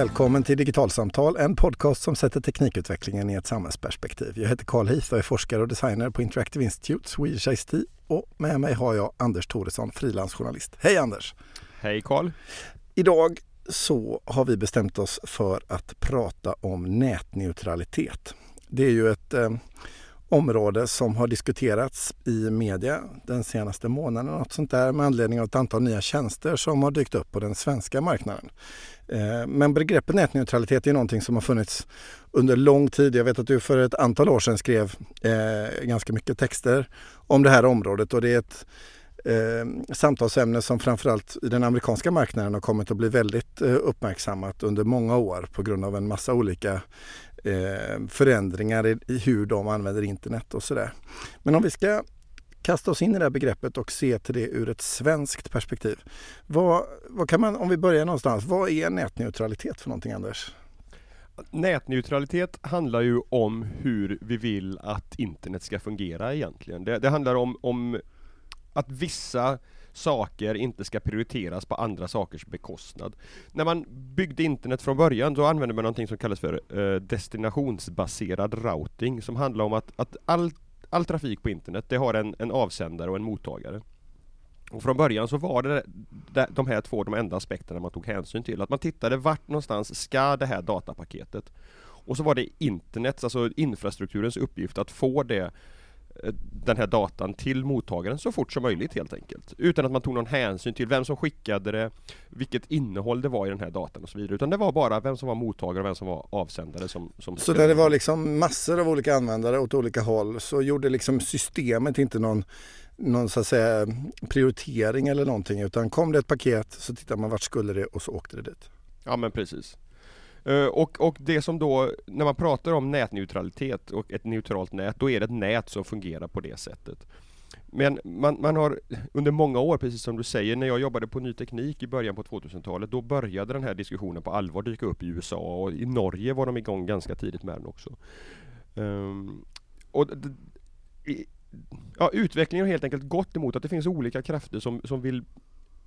Välkommen till Digitalsamtal, en podcast som sätter teknikutvecklingen i ett samhällsperspektiv. Jag heter Carl Heath och är forskare och designer på Interactive Institute, Swedish ICT och med mig har jag Anders Thoresson, frilansjournalist. Hej Anders! Hej Carl! Idag så har vi bestämt oss för att prata om nätneutralitet. Det är ju ett eh, område som har diskuterats i media den senaste månaden något sånt där med anledning av ett antal nya tjänster som har dykt upp på den svenska marknaden. Eh, men begreppet nätneutralitet är någonting som har funnits under lång tid. Jag vet att du för ett antal år sedan skrev eh, ganska mycket texter om det här området och det är ett eh, samtalsämne som framförallt i den amerikanska marknaden har kommit att bli väldigt eh, uppmärksammat under många år på grund av en massa olika eh, förändringar i, i, hur de använder internet och sådär. Men om vi ska kasta oss in i det här begreppet och se till det ur ett svenskt perspektiv. Vad, vad kan man, om vi börjar någonstans, vad är nätneutralitet för någonting Anders? Nätneutralitet handlar ju om hur vi vill att internet ska fungera egentligen. Det, det handlar om, om att vissa saker inte ska prioriteras på andra sakers bekostnad. När man byggde internet från början då använde man någonting som kallas för eh, destinationsbaserad routing som handlar om att, att all, all trafik på internet det har en, en avsändare och en mottagare. Och från början så var det de här två de enda aspekterna man tog hänsyn till. Att man tittade vart någonstans ska det här datapaketet? Och så var det internets, alltså infrastrukturens uppgift att få det den här datan till mottagaren så fort som möjligt helt enkelt. Utan att man tog någon hänsyn till vem som skickade det, vilket innehåll det var i den här datan och så vidare. Utan det var bara vem som var mottagare och vem som var avsändare som... som så där det var liksom massor av olika användare åt olika håll så gjorde liksom systemet inte någon någon så att säga prioritering eller någonting utan kom det ett paket så tittade man vart skulle det och så åkte det dit. Ja men precis. Eh, och, och det som då, när man pratar om nätneutralitet och ett neutralt nät, då är det ett nät som fungerar på det sättet. Men man, man har under många år, precis som du säger, när jag jobbade på ny teknik i början på 2000-talet, då började den här diskussionen på allvar dyka upp i USA och i Norge var de igång ganska tidigt med den också. Um, och ja, utvecklingen har helt enkelt gått emot att det finns olika krafter som, som vill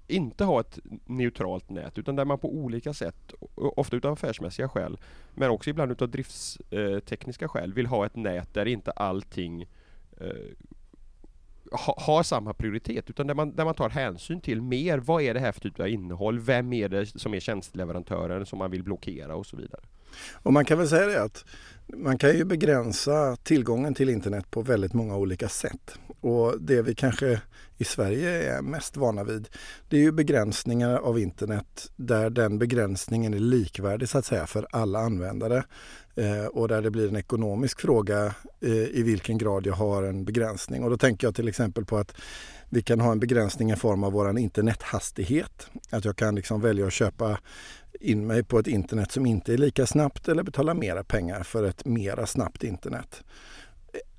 inte ha ett neutralt nät utan där man på olika sätt, ofta utav affärsmässiga skäl, men också ibland utav driftstekniska skäl, vill ha ett nät där inte allting eh, ha, har samma prioritet utan där man, där man tar hänsyn till mer, vad är det här för typ av innehåll, vem är det som är tjänsteleverantören som man vill blockera och så vidare. Och man kan väl säga det att man kan ju begränsa tillgången till internet på väldigt många olika sätt. Och det vi kanske i Sverige är mest vana vid det är ju begränsningar av internet där den begränsningen är likvärdig så att säga för alla användare. Eh, och där det blir en ekonomisk fråga eh, i vilken grad jag har en begränsning. Och då tänker jag till exempel på att vi kan ha en begränsning i form av vår internethastighet. Att jag kan liksom välja att köpa in mig på ett internet som inte är lika snabbt eller betala mera pengar för ett mera snabbt internet.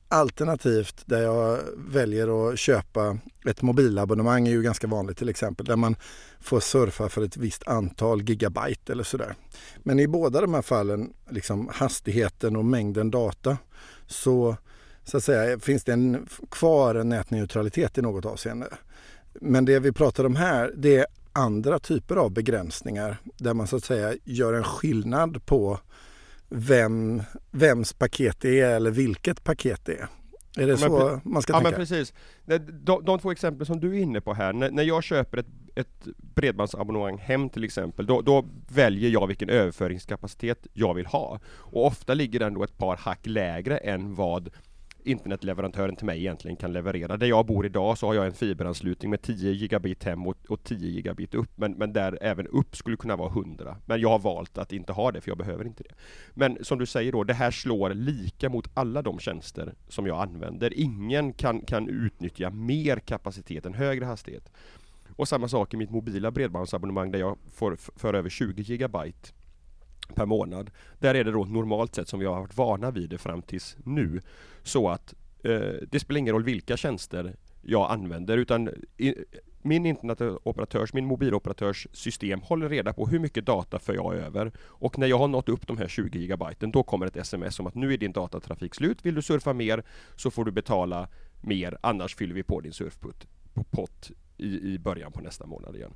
Alternativt där jag väljer att köpa ett mobilabonnemang är ju ganska vanligt till exempel där man får surfa för ett visst antal gigabyte eller sådär. Men i båda de här fallen, liksom hastigheten och mängden data, så, så att säga, finns det en, kvar en nätneutralitet i något avseende. Men det vi pratar om här, det är andra typer av begränsningar där man så att säga gör en skillnad på vem, vems paket det är eller vilket paket det är. Är det ja, så man ska ja, tänka? Ja men precis. De, de två exempel som du är inne på här, när, när jag köper ett, ett bredbandsabonnemang hem till exempel, då, då, väljer jag vilken överföringskapacitet jag vill ha. Och ofta ligger den då ett par hack lägre än vad internetleverantören till mig egentligen kan leverera. Där jag bor idag så har jag en fiberanslutning med 10 gigabit hem och, och 10 gigabit upp. Men, men där även upp skulle kunna vara 100. Men jag har valt att inte ha det för jag behöver inte det. Men som du säger då, det här slår lika mot alla de tjänster som jag använder. Ingen kan, kan utnyttja mer kapacitet, en högre hastighet. Och samma sak i mitt mobila bredbandsabonnemang där jag får för över 20 gigabyte per månad. Där är det då normalt sett som vi har varit vana vid det fram tills nu. Så att eh, det spelar ingen roll vilka tjänster jag använder utan i, min internetoperatörs, min mobiloperatörs system håller reda på hur mycket data för jag över. Och när jag har nått upp de här 20 gigabyten då kommer ett sms om att nu är din datatrafik slut. Vill du surfa mer så får du betala mer annars fyller vi på din surfpott pott i, i början på nästa månad igen.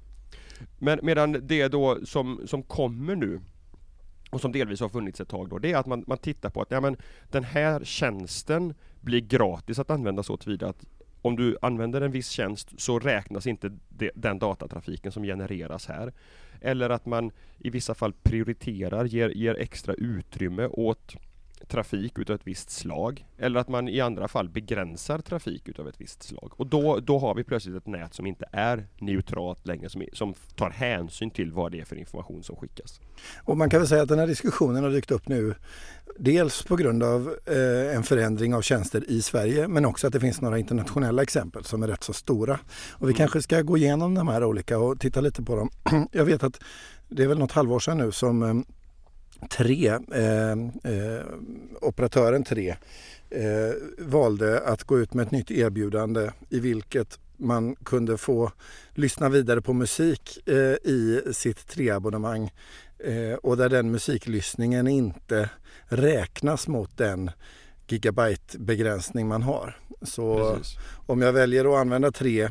Men medan det då som, som kommer nu och som delvis har funnits ett tag då, det är att man, man tittar på att ja, men, den här tjänsten blir gratis att använda så tillvida att om du använder en viss tjänst så räknas inte de, den datatrafiken som genereras här. Eller att man i vissa fall prioriterar, ger, ger extra utrymme åt trafik utav ett visst slag. Eller att man i andra fall begränsar trafik utav ett visst slag. Och då, då har vi plötsligt ett nät som inte är neutralt längre, som, som tar hänsyn till vad det är för information som skickas. Och man kan väl säga att den här diskussionen har dykt upp nu dels på grund av eh, en förändring av tjänster i Sverige men också att det finns några internationella exempel som är rätt så stora. Och vi mm. kanske ska gå igenom de här olika och titta lite på dem. Jag vet att det är väl något halvår sedan nu som eh, tre, eh, eh, operatören 3 eh, valde att gå ut med ett nytt erbjudande i vilket man kunde få lyssna vidare på musik eh, i sitt 3-abonnemang eh, och där den musiklyssningen inte räknas mot den gigabyte-begränsning man har. Så Precis. om jag väljer att använda 3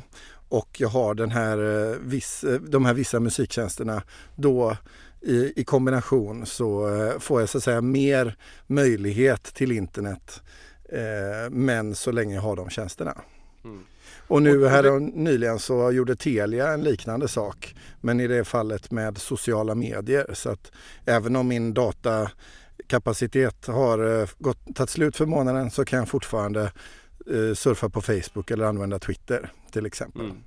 och jag har den här, eh, viss, de här vissa musiktjänsterna då i, i kombination så eh, får jag så att säga mer möjlighet till internet eh, men så länge jag har de tjänsterna. Mm. Och nu här nyligen så gjorde Telia en liknande sak men i det fallet med sociala medier så att även om min datakapacitet har eh, gått, tagit slut för månaden så kan jag fortfarande eh, surfa på Facebook eller använda Twitter till exempel. Mm.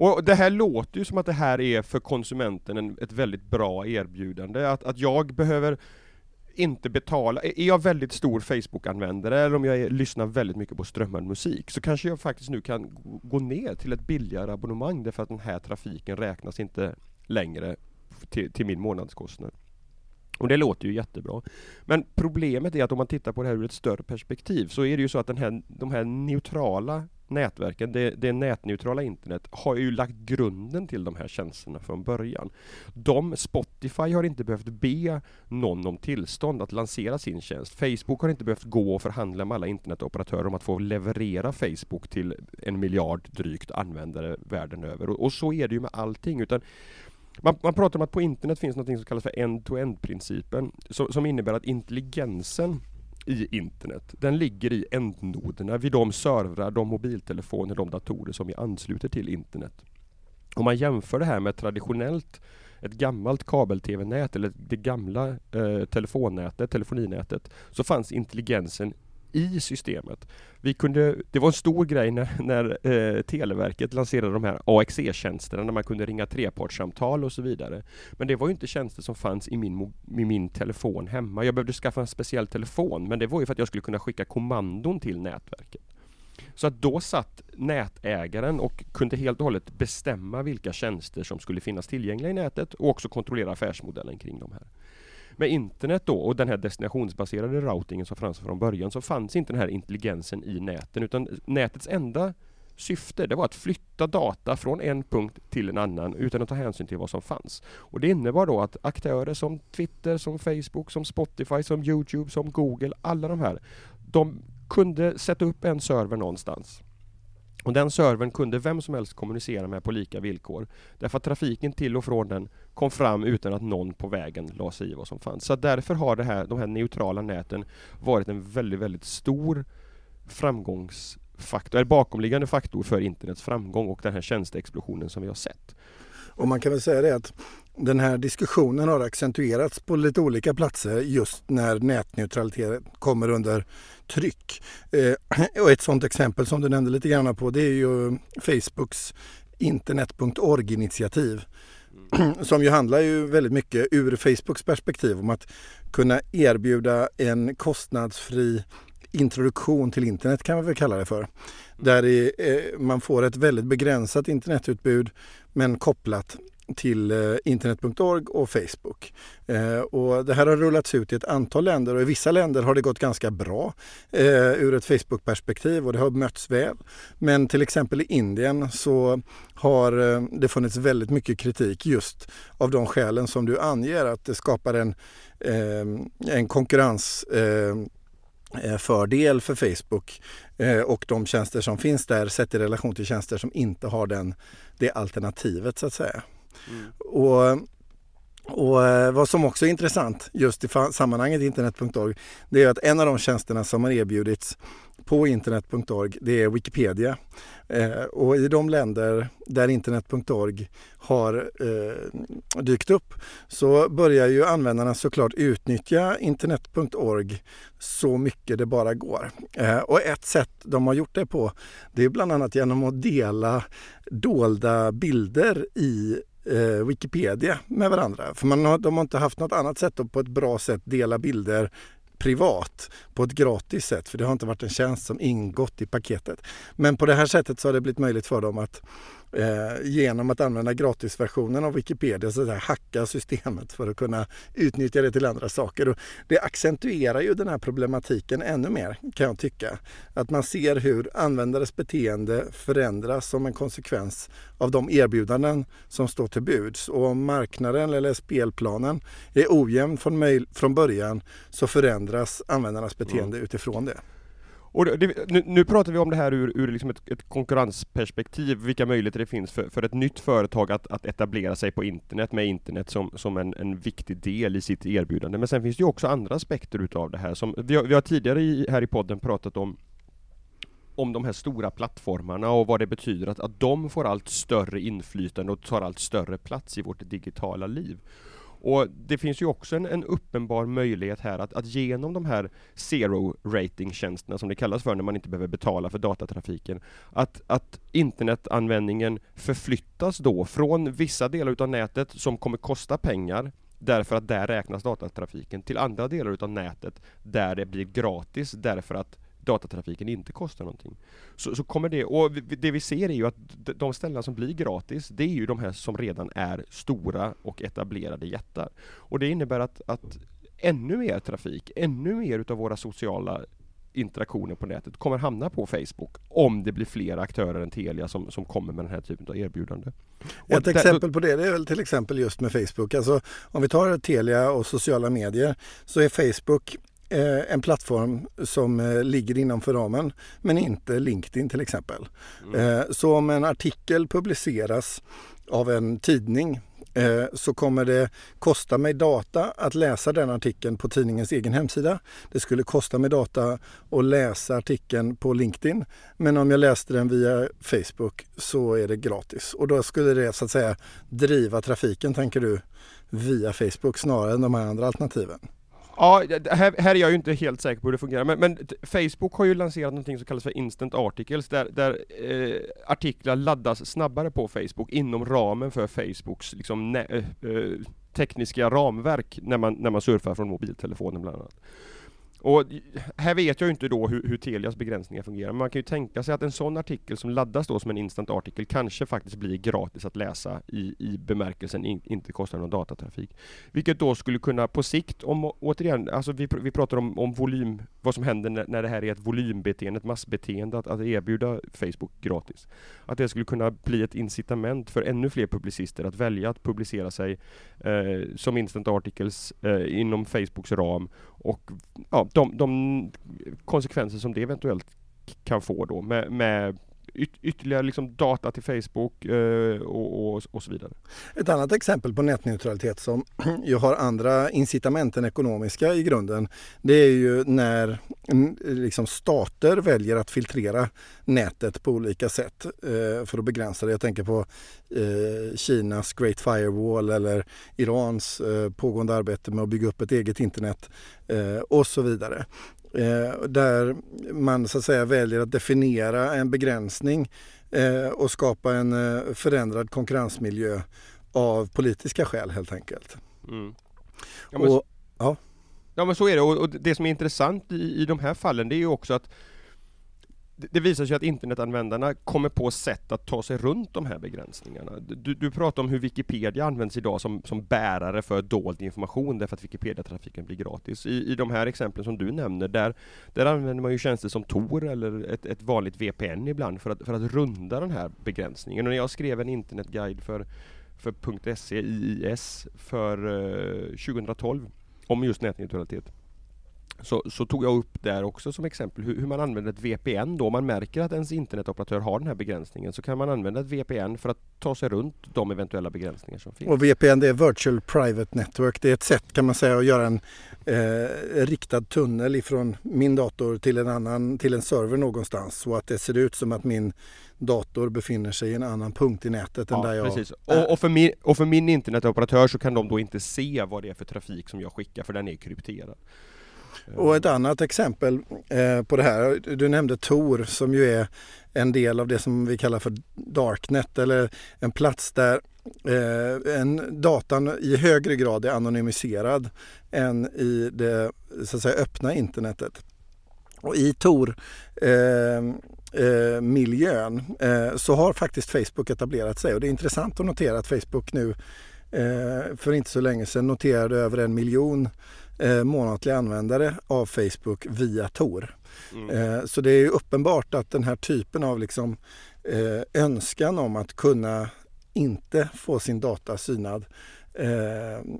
Och det här låter ju som att det här är för konsumenten en, ett väldigt bra erbjudande, att, att jag behöver inte betala, är jag väldigt stor Facebook-användare eller om jag är, lyssnar väldigt mycket på strömmad musik så kanske jag faktiskt nu kan gå ner till ett billigare abonnemang därför att den här trafiken räknas inte längre till, till min månadskostnad. Och det låter ju jättebra. Men problemet är att om man tittar på det här ur ett större perspektiv så är det ju så att den här, de här neutrala nätverken, det, det nätneutrala internet, har ju lagt grunden till de här tjänsterna från början. De, Spotify har inte behövt be någon om tillstånd att lansera sin tjänst. Facebook har inte behövt gå och förhandla med alla internetoperatörer om att få leverera Facebook till en miljard drygt användare världen över. Och, och så är det ju med allting. Utan man, man, pratar om att på internet finns något som kallas för end-to-end-principen, som, som innebär att intelligensen i internet. Den ligger i ändnoderna vid de servrar, de mobiltelefoner, de datorer som vi ansluter till internet. Om man jämför det här med traditionellt ett gammalt kabel-tv-nät eller det gamla eh, telefonnätet, telefoninätet, så fanns intelligensen i systemet. Vi kunde, det var en stor grej när, när eh, Televerket lanserade de här AXE-tjänsterna när man kunde ringa trepartssamtal och så vidare. Men det var ju inte tjänster som fanns i min, i min telefon hemma. Jag behövde skaffa en speciell telefon men det var ju för att jag skulle kunna skicka kommandon till nätverket. Så att då satt nätägaren och kunde helt och hållet bestämma vilka tjänster som skulle finnas tillgängliga i nätet och också kontrollera affärsmodellen kring de här. Med internet då och den här destinationsbaserade routingen som fanns från början så fanns inte den här intelligensen i näten utan nätets enda syfte det var att flytta data från en punkt till en annan utan att ta hänsyn till vad som fanns. Och Det innebar då att aktörer som Twitter, som Facebook, som Spotify, som Youtube, som Google, alla de här, de kunde sätta upp en server någonstans och den servern kunde vem som helst kommunicera med på lika villkor. Därför att trafiken till och från den kom fram utan att någon på vägen la sig i vad som fanns. Så därför har det här, de här neutrala näten varit en väldigt, väldigt stor framgångsfaktor, eller bakomliggande faktor för internets framgång och den här tjänsteexplosionen som vi har sett. Och man kan väl säga det att den här diskussionen har accentuerats på lite olika platser just när nätneutralitet kommer under tryck. Eh, och ett sådant exempel som du nämnde lite grann på det är ju Facebooks internet.org-initiativ. som ju handlar ju väldigt mycket ur Facebooks perspektiv om att kunna erbjuda en kostnadsfri introduktion till internet kan man väl kalla det för. Där eh, man får ett väldigt begränsat internetutbud men kopplat till eh, internet.org och Facebook. Eh, och det här har rullats ut i ett antal länder och i vissa länder har det gått ganska bra eh, ur ett Facebook-perspektiv och det har mötts väl. Men till exempel i Indien så har det funnits väldigt mycket kritik just av de skälen som du anger att det skapar en, en konkurrens fördel för Facebook och de tjänster som finns där sett i relation till tjänster som inte har den, det alternativet så att säga. Mm. Och Och eh, vad som också är intressant just i sammanhanget internet.org det är att en av de tjänsterna som har erbjudits på internet.org det är Wikipedia. Eh, och i de länder där internet.org har eh, dykt upp så börjar ju användarna såklart utnyttja internet.org så mycket det bara går. Eh, och ett sätt de har gjort det på det är bland annat genom att dela dolda bilder i eh, Wikipedia med varandra. För man har, de har inte haft något annat sätt att på ett bra sätt dela bilder privat på ett gratis sätt för det har inte varit en tjänst som ingått i paketet. Men på det här sättet så har det blivit möjligt för dem att eh, genom att använda gratisversionen av Wikipedia så att hacka systemet för att kunna utnyttja det till andra saker. Och det accentuerar ju den här problematiken ännu mer kan jag tycka. Att man ser hur användares beteende förändras som en konsekvens av de erbjudanden som står till buds. Och om marknaden eller spelplanen är ojämn från, från början så förändras användarnas beteende mm. utifrån det. Och det, nu, nu, pratar vi om det här ur, ur liksom ett, ett, konkurrensperspektiv, vilka möjligheter det finns för, för ett nytt företag att, att, etablera sig på internet med internet som, som en, en, viktig del i sitt erbjudande. Men sen finns det ju också andra aspekter utav det här. Som, vi, har, vi har tidigare i, här i podden pratat om om de här stora plattformarna och vad det betyder att, att de får allt större inflytande och tar allt större plats i vårt digitala liv. Och det finns ju också en, en uppenbar möjlighet här att, att genom de här zero rating tjänsterna som det kallas för när man inte behöver betala för datatrafiken, att, att internetanvändningen förflyttas då från vissa delar utav nätet som kommer kosta pengar därför att där räknas datatrafiken till andra delar utav nätet där det blir gratis därför att datatrafiken inte kostar någonting. Så, så kommer det, och det vi ser är ju att de ställen som blir gratis, det är ju de här som redan är stora och etablerade jättar. Och det innebär att, att ännu mer trafik, ännu mer utav våra sociala interaktioner på nätet kommer hamna på Facebook om det blir fler aktörer än Telia som, som kommer med den här typen av erbjudande. Ett exempel på det, det är väl till exempel just med Facebook. Alltså, om vi tar Telia och sociala medier så är Facebook en plattform som eh, ligger innanför ramen men inte LinkedIn till exempel. Mm. Eh, så om en artikel publiceras av en tidning så kommer det kosta mig data att läsa den artikeln på tidningens egen hemsida. Det skulle kosta mig data att läsa artikeln på LinkedIn. Men om jag läste den via Facebook så är det gratis. Och då skulle det så att säga driva trafiken, tänker du, via Facebook snarare än de här andra alternativen. Ja, här, här, är jag ju inte helt säker på hur det fungerar, men, men Facebook har ju lanserat någonting som kallas för Instant Articles, där, där eh, artiklar laddas snabbare på Facebook inom ramen för Facebooks liksom, ne, eh, eh, tekniska ramverk när man, när man surfar från mobiltelefonen bland annat. Och här vet jag inte då hur, hur Telias begränsningar fungerar, men man kan ju tänka sig att en sån artikel som laddas då som en instant artikel kanske faktiskt blir gratis att läsa i, i bemärkelsen in, inte kostar någon datatrafik. Vilket då skulle kunna på sikt, om återigen, alltså vi, vi pratar om, om volym, vad som händer när, när det här är ett volymbeteende, ett massbeteende, att, att erbjuda Facebook gratis. Att det skulle kunna bli ett incitament för ännu fler publicister att välja att publicera sig eh, som instant articles eh, inom Facebooks ram och ja, de, de konsekvenser som det eventuellt kan få då med, med yt ytterligare liksom data till Facebook eh, och, och, och, så vidare. Ett annat exempel på nätneutralitet som ju har andra incitament än ekonomiska i grunden. Det är ju när mm, liksom stater väljer att filtrera nätet på olika sätt eh, för att begränsa det. Jag tänker på eh, Kinas Great Firewall eller Irans eh, pågående arbete med att bygga upp ett eget internet eh, och så vidare. Eh, där man så att säga väljer att definiera en begränsning eh, och skapa en eh, förändrad konkurrensmiljö av politiska skäl helt enkelt. Mm. Ja, men, och, ja. ja men så är det och, och det som är intressant i, i de här fallen det är ju också att det visar sig att internetanvändarna kommer på sätt att ta sig runt de här begränsningarna. Du, du pratar om hur Wikipedia används idag som, som bärare för dold information därför att Wikipedia-trafiken blir gratis. I, I de här exemplen som du nämner, där, där använder man ju tjänster som Tor eller ett, ett vanligt VPN ibland för att, för att runda den här begränsningen. Och när jag skrev en internetguide för, för .se, IIS, för eh, 2012 om just nätneutralitet så, så, tog jag upp där också som exempel hur, hur, man använder ett VPN då. Om man märker att ens internetoperatör har den här begränsningen så kan man använda ett VPN för att ta sig runt de eventuella begränsningar som finns. Och VPN det är Virtual Private Network. Det är ett sätt kan man säga att göra en eh, riktad tunnel ifrån min dator till en annan till en server någonstans så att det ser ut som att min dator befinner sig i en annan punkt i nätet ja, än där jag precis. Och, och, för min, och för min internetoperatör så kan de då inte se vad det är för trafik som jag skickar för den är krypterad. Och ett annat exempel eh, på det här, du nämnde Tor som ju är en del av det som vi kallar för Darknet eller en plats där eh, en datan i högre grad är anonymiserad än i det så att säga, öppna internetet. Och i Tor-miljön eh, så har faktiskt Facebook etablerat sig och det är intressant att notera att Facebook nu för inte så länge sedan noterade över en miljon eh, månatliga användare av Facebook via Tor. Mm. Eh, så det är uppenbart att den här typen av liksom, eh, önskan om att kunna inte få sin data synad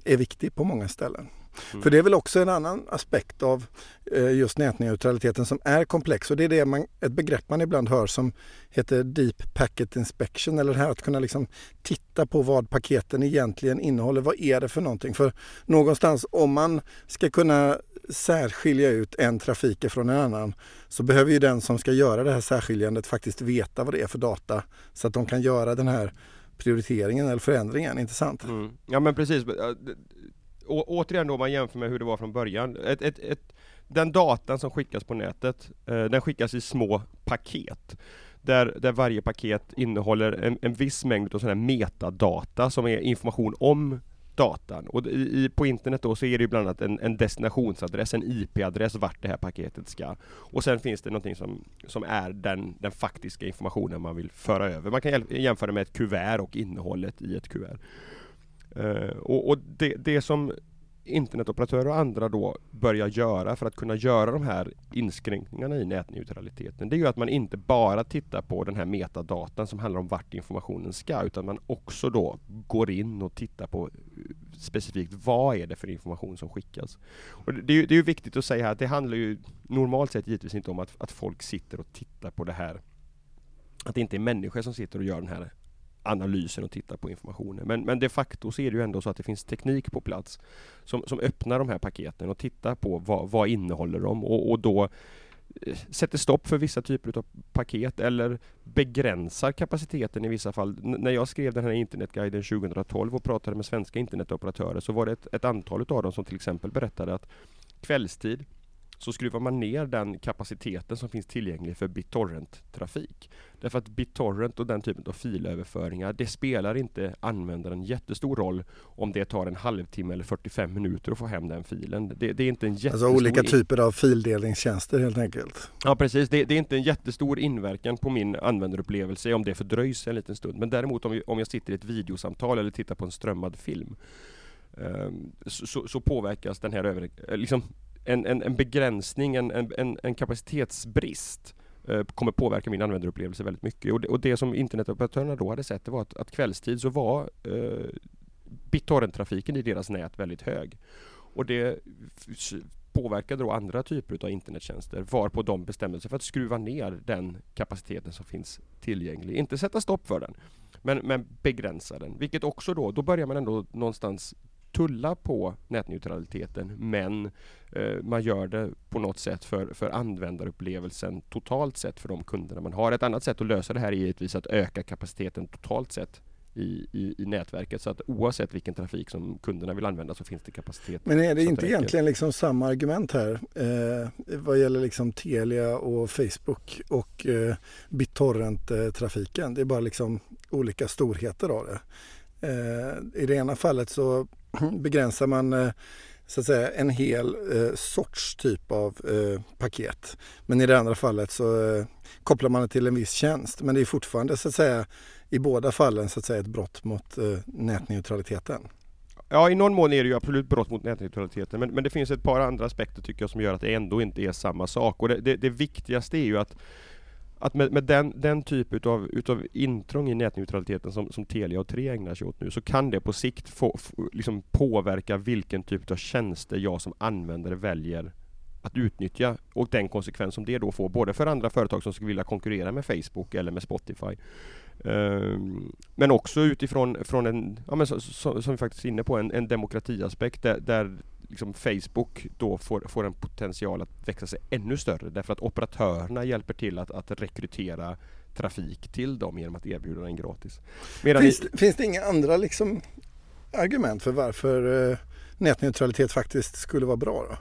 är viktig på många ställen. Mm. För det är väl också en annan aspekt av eh, just nätneutraliteten som är komplex och det är det man, ett begrepp man ibland hör som heter Deep Packet Inspection eller det här att kunna liksom titta på vad paketen egentligen innehåller. Vad är det för någonting? För någonstans om man ska kunna särskilja ut en trafik från en annan så behöver ju den som ska göra det här särskiljandet faktiskt veta vad det är för data så att de kan göra den här prioriteringen eller förändringen, inte sant? Mm. Ja men precis, å, återigen då om man jämför med hur det var från början. Ett, ett, ett, den datan som skickas på nätet, eh, den skickas i små paket. Där, där varje paket innehåller en, en viss mängd av sån här metadata som är information om datan. Och i, på internet då så är det ju bland annat en, en destinationsadress, en IP-adress vart det här paketet ska. Och sen finns det någonting som, som är den, den faktiska informationen man vill föra över. Man kan jämföra med ett kuvert och innehållet i ett kuvert. Eh, och, och det, det som internetoperatörer och andra då börjar göra för att kunna göra de här inskränkningarna i nätneutraliteten, det är ju att man inte bara tittar på den här metadatan som handlar om vart informationen ska, utan man också då går in och tittar på specifikt vad är det för information som skickas. Och det, är ju, det är ju viktigt att säga här att det handlar ju normalt sett givetvis inte om att, att folk sitter och tittar på det här att det inte är människor som sitter och gör den här analysen och tittar på informationen. Men, men de facto så är det ju ändå så att det finns teknik på plats som, som öppnar de här paketen och tittar på vad, vad innehåller de och, och då eh, sätter stopp för vissa typer av paket eller begränsar kapaciteten i vissa fall. N när jag skrev den här internetguiden 2012 och pratade med svenska internetoperatörer så var det ett, ett antal av dem som till exempel berättade att kvällstid så skruvar man ner den kapaciteten som finns tillgänglig för BitTorrent-trafik. Därför att BitTorrent och den typen av filöverföringar, det spelar inte användaren jättestor roll om det tar en halvtimme eller 45 minuter att få hem den filen. Det, det är inte en alltså jättestor... Alltså olika typer av fildelningstjänster helt enkelt? Ja precis, det, det, är inte en jättestor inverkan på min användarupplevelse om det fördröjs en liten stund. Men däremot om, om jag sitter i ett videosamtal eller tittar på en strömmad film um, så, så, påverkas den här över, liksom, en, en, en begränsning, en, en, en kapacitetsbrist eh, kommer påverka min användarupplevelse väldigt mycket. Och det, och det som internetoperatörerna då hade sett det var att, att kvällstid så var eh, BitTorrent-trafiken i deras nät väldigt hög. Och det påverkade då andra typer av internettjänster varpå de bestämde sig för att skruva ner den kapaciteten som finns tillgänglig. Inte sätta stopp för den, men, men begränsa den. Vilket också då, då börjar man ändå någonstans tulla på nätneutraliteten men eh, man gör det på något sätt för, för användarupplevelsen totalt sett för de kunderna man har. Ett annat sätt att lösa det här är givetvis att öka kapaciteten totalt sett i, i, i, nätverket så att oavsett vilken trafik som kunderna vill använda så finns det kapacitet. Men är det inte räcker. egentligen liksom samma argument här eh, vad gäller liksom Telia och Facebook och eh, BitTorrent-trafiken? Det är bara liksom olika storheter av det. Eh, I det ena fallet så begränsar man eh, så att säga, en hel eh, sorts typ av eh, paket. Men i det andra fallet så eh, kopplar man det till en viss tjänst. Men det är fortfarande så att säga i båda fallen så att säga ett brott mot eh, nätneutraliteten. Ja, i någon mån är det ju absolut brott mot nätneutraliteten, men, men det finns ett par andra aspekter tycker jag som gör att det ändå inte är samma sak. Och det, det, det viktigaste är ju att att med, med den, den typ utav, utav intrång i nätneutraliteten som, som Telia och Tre ägnar sig åt nu, så kan det på sikt få, få, liksom påverka vilken typ av tjänster jag som användare väljer att utnyttja och den konsekvens som det då får både för andra företag som skulle vilja konkurrera med Facebook eller med Spotify. Um, men också utifrån från en, ja, men så, så, som vi faktiskt är inne på, en, en demokratiaspekt där, där liksom Facebook då får, får en potential att växa sig ännu större därför att operatörerna hjälper till att, att rekrytera trafik till dem genom att erbjuda den gratis. finns, i, finns det inga andra liksom argument för varför eh, nätneutralitet faktiskt skulle vara bra då?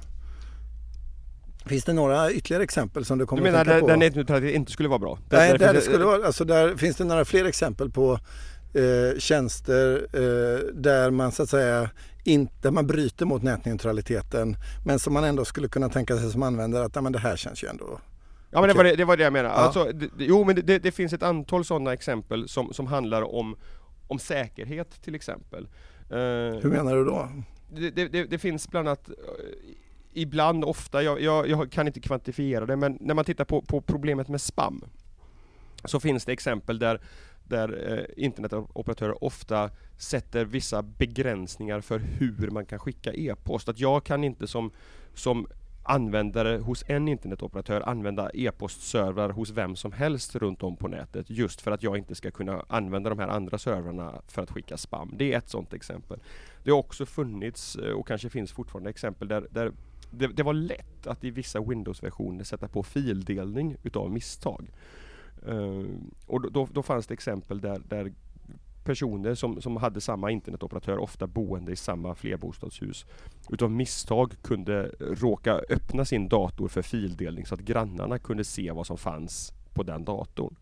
Finns det några ytterligare exempel som du kommer du menar att tänka där, på? där nätneutralitet inte skulle vara bra? Där, Nej, där, där det skulle vara, alltså där finns det några fler exempel på eh, tjänster eh, där man så att säga inte man bryter mot nätneutraliteten men som man ändå skulle kunna tänka sig som användare att men det här känns ju ändå Ja men det var det, det, var det jag menade. Ja. Alltså, det, jo men det, det, finns ett antal sådana exempel som, som handlar om, om säkerhet till exempel. Uh, Hur menar du då? Det, det, finns bland annat ibland, ofta, jag, jag, jag, kan inte kvantifiera det, men när man tittar på, på problemet med spam så finns det exempel där, där eh, internetoperatörer ofta sätter vissa begränsningar för hur man kan skicka e-post. Att jag kan inte som, som användare hos en internetoperatör använda e-postservrar hos vem som helst runt om på nätet just för att jag inte ska kunna använda de här andra servrarna för att skicka spam. Det är ett sådant exempel. Det har också funnits eh, och kanske finns fortfarande exempel där, där det, det, var lätt att i vissa Windows-versioner sätta på fildelning utav misstag. Eh, och då, då, fanns det exempel där, där personer som, som hade samma internetoperatör, ofta boende i samma flerbostadshus, utav misstag kunde råka öppna sin dator för fildelning så att grannarna kunde se vad som fanns på den datorn.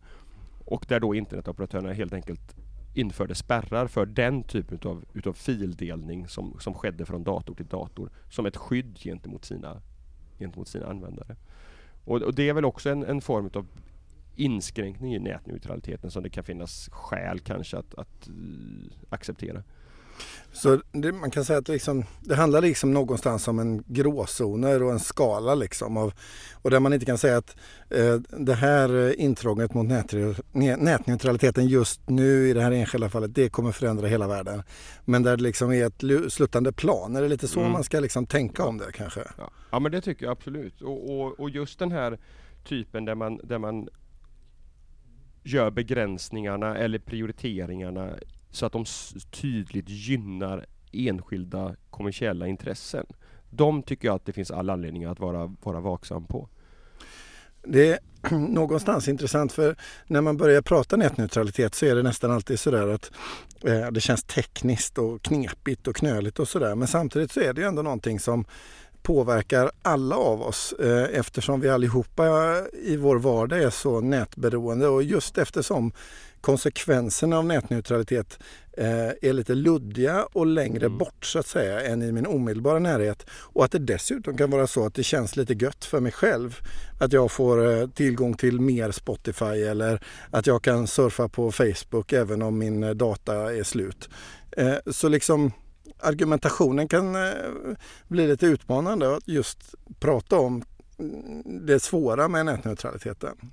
Och där då internetoperatörerna helt enkelt införde spärrar för den typen av utav fildelning som, som skedde från dator till dator som ett skydd gentemot sina, gentemot sina användare. Och, och det är väl också en, en form av inskränkning i nätneutraliteten som det kan finnas skäl kanske att, att uh, acceptera. Så det, man kan säga att liksom, det handlar liksom någonstans om en gråzoner och en skala liksom av, och där man inte kan säga att eh, det här intrånget mot nätneutraliteten just nu i det här enskilda fallet, det kommer förändra hela världen. Men där det liksom är ett sluttande plan, är det lite så mm. man ska liksom tänka om det kanske? Ja, ja men det tycker jag absolut. Och, och, och just den här typen där man, där man gör begränsningarna eller prioriteringarna så att de tydligt gynnar enskilda kommersiella intressen. De tycker jag att det finns all anledning att vara, vara vaksam på. Det är någonstans intressant för när man börjar prata nätneutralitet så är det nästan alltid sådär att eh, det känns tekniskt och knepigt och knöligt och sådär. Men samtidigt så är det ju ändå någonting som påverkar alla av oss eh, eftersom vi allihopa i vår vardag är så nätberoende och just eftersom konsekvenserna av nätneutralitet eh, är lite luddiga och längre mm. bort så att säga än i min omedelbara närhet. Och att det dessutom kan vara så att det känns lite gött för mig själv att jag får eh, tillgång till mer Spotify eller att jag kan surfa på Facebook även om min data är slut. Så liksom argumentationen kan eh, bli lite utmanande att just prata om det svåra med nätneutraliteten.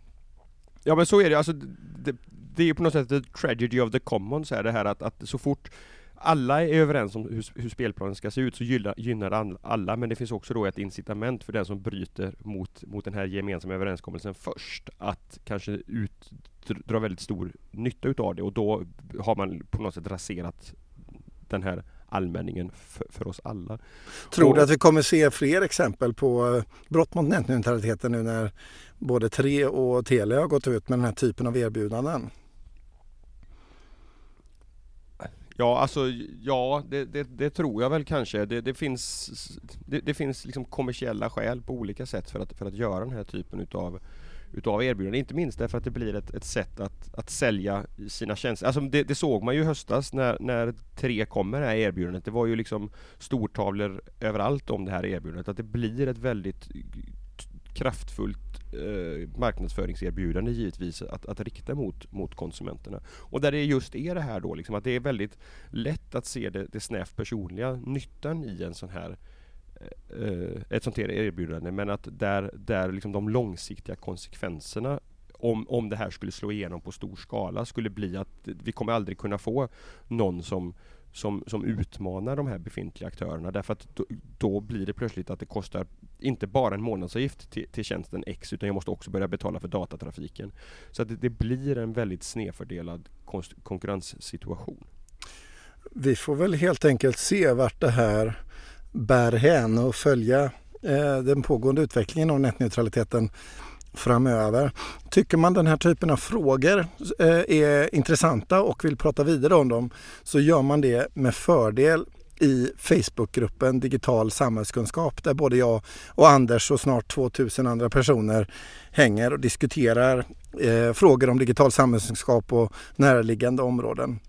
Ja men så är det, alltså, det, det är på något sätt the tragedy of the commons här det här att, att så fort alla är överens om hur, hur spelplanen ska se ut så gynnar, gynnar alla, men det finns också då ett incitament för den som bryter mot, mot den här gemensamma överenskommelsen först att kanske ut, dra väldigt stor nytta utav det. Och då har man på något sätt raserat den här allmänningen för, för oss alla. Tror och, du att vi kommer se fler exempel på eh, brott mot nätneutraliteten nu när både Tre och Telia har gått ut med den här typen av erbjudanden? Ja, alltså ja, det, det, det, tror jag väl kanske. Det, det finns, det, finns liksom kommersiella skäl på olika sätt för att, för att göra den här typen utav utav erbjudanden. Inte minst därför att det blir ett, ett sätt att, att sälja sina tjänster. Alltså det, det såg man ju i höstas när, när tre kommer det här erbjudandet. Det var ju liksom stortavlor överallt om det här erbjudandet. Att det blir ett väldigt kraftfullt eh, marknadsföringserbjudande givetvis att, att rikta mot, mot konsumenterna. Och där det just är det här då liksom att det är väldigt lätt att se det, det snävt personliga nyttan i en sån här Eh, Eh, eh, ett sånt här erbjudande men att där, där liksom de långsiktiga konsekvenserna om, om det här skulle slå igenom på stor skala skulle bli att vi kommer aldrig kunna få någon som som, som utmanar de här befintliga aktörerna därför att då, då blir det plötsligt att det kostar inte bara en månadsavgift till, till tjänsten X utan jag måste också börja betala för datatrafiken. Så att det, det blir en väldigt snedfördelad konkurrenssituation. Vi får väl helt enkelt se vart det här bär hän och följa eh, den pågående utvecklingen av nätneutraliteten framöver. Tycker man den här typen av frågor eh, är intressanta och vill prata vidare om dem så gör man det med fördel i Facebookgruppen Digital samhällskunskap där både jag och Anders och snart 2000 andra personer hänger och diskuterar eh, frågor om digital samhällskunskap och närliggande områden.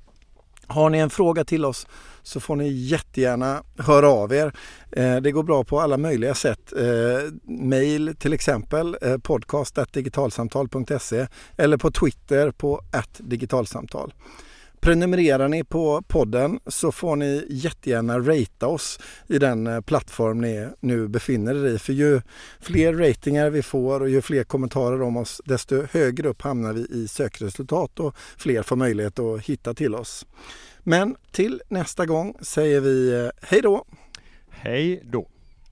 Har ni en fråga till oss så får ni jättegärna höra av er. Eh, det går bra på alla möjliga sätt. Eh, mail till exempel, eh, podcast podcast.digitalsamtal.se eller på Twitter på digitalsamtal. Prenumererar ni på podden så får ni jättegärna ratea oss i den eh, plattform ni nu befinner er i. För ju fler ratingar vi får och ju fler kommentarer om oss desto högre upp hamnar vi i sökresultat och fler får möjlighet att hitta till oss. Men till nästa gång säger vi eh, hej då! Hej då!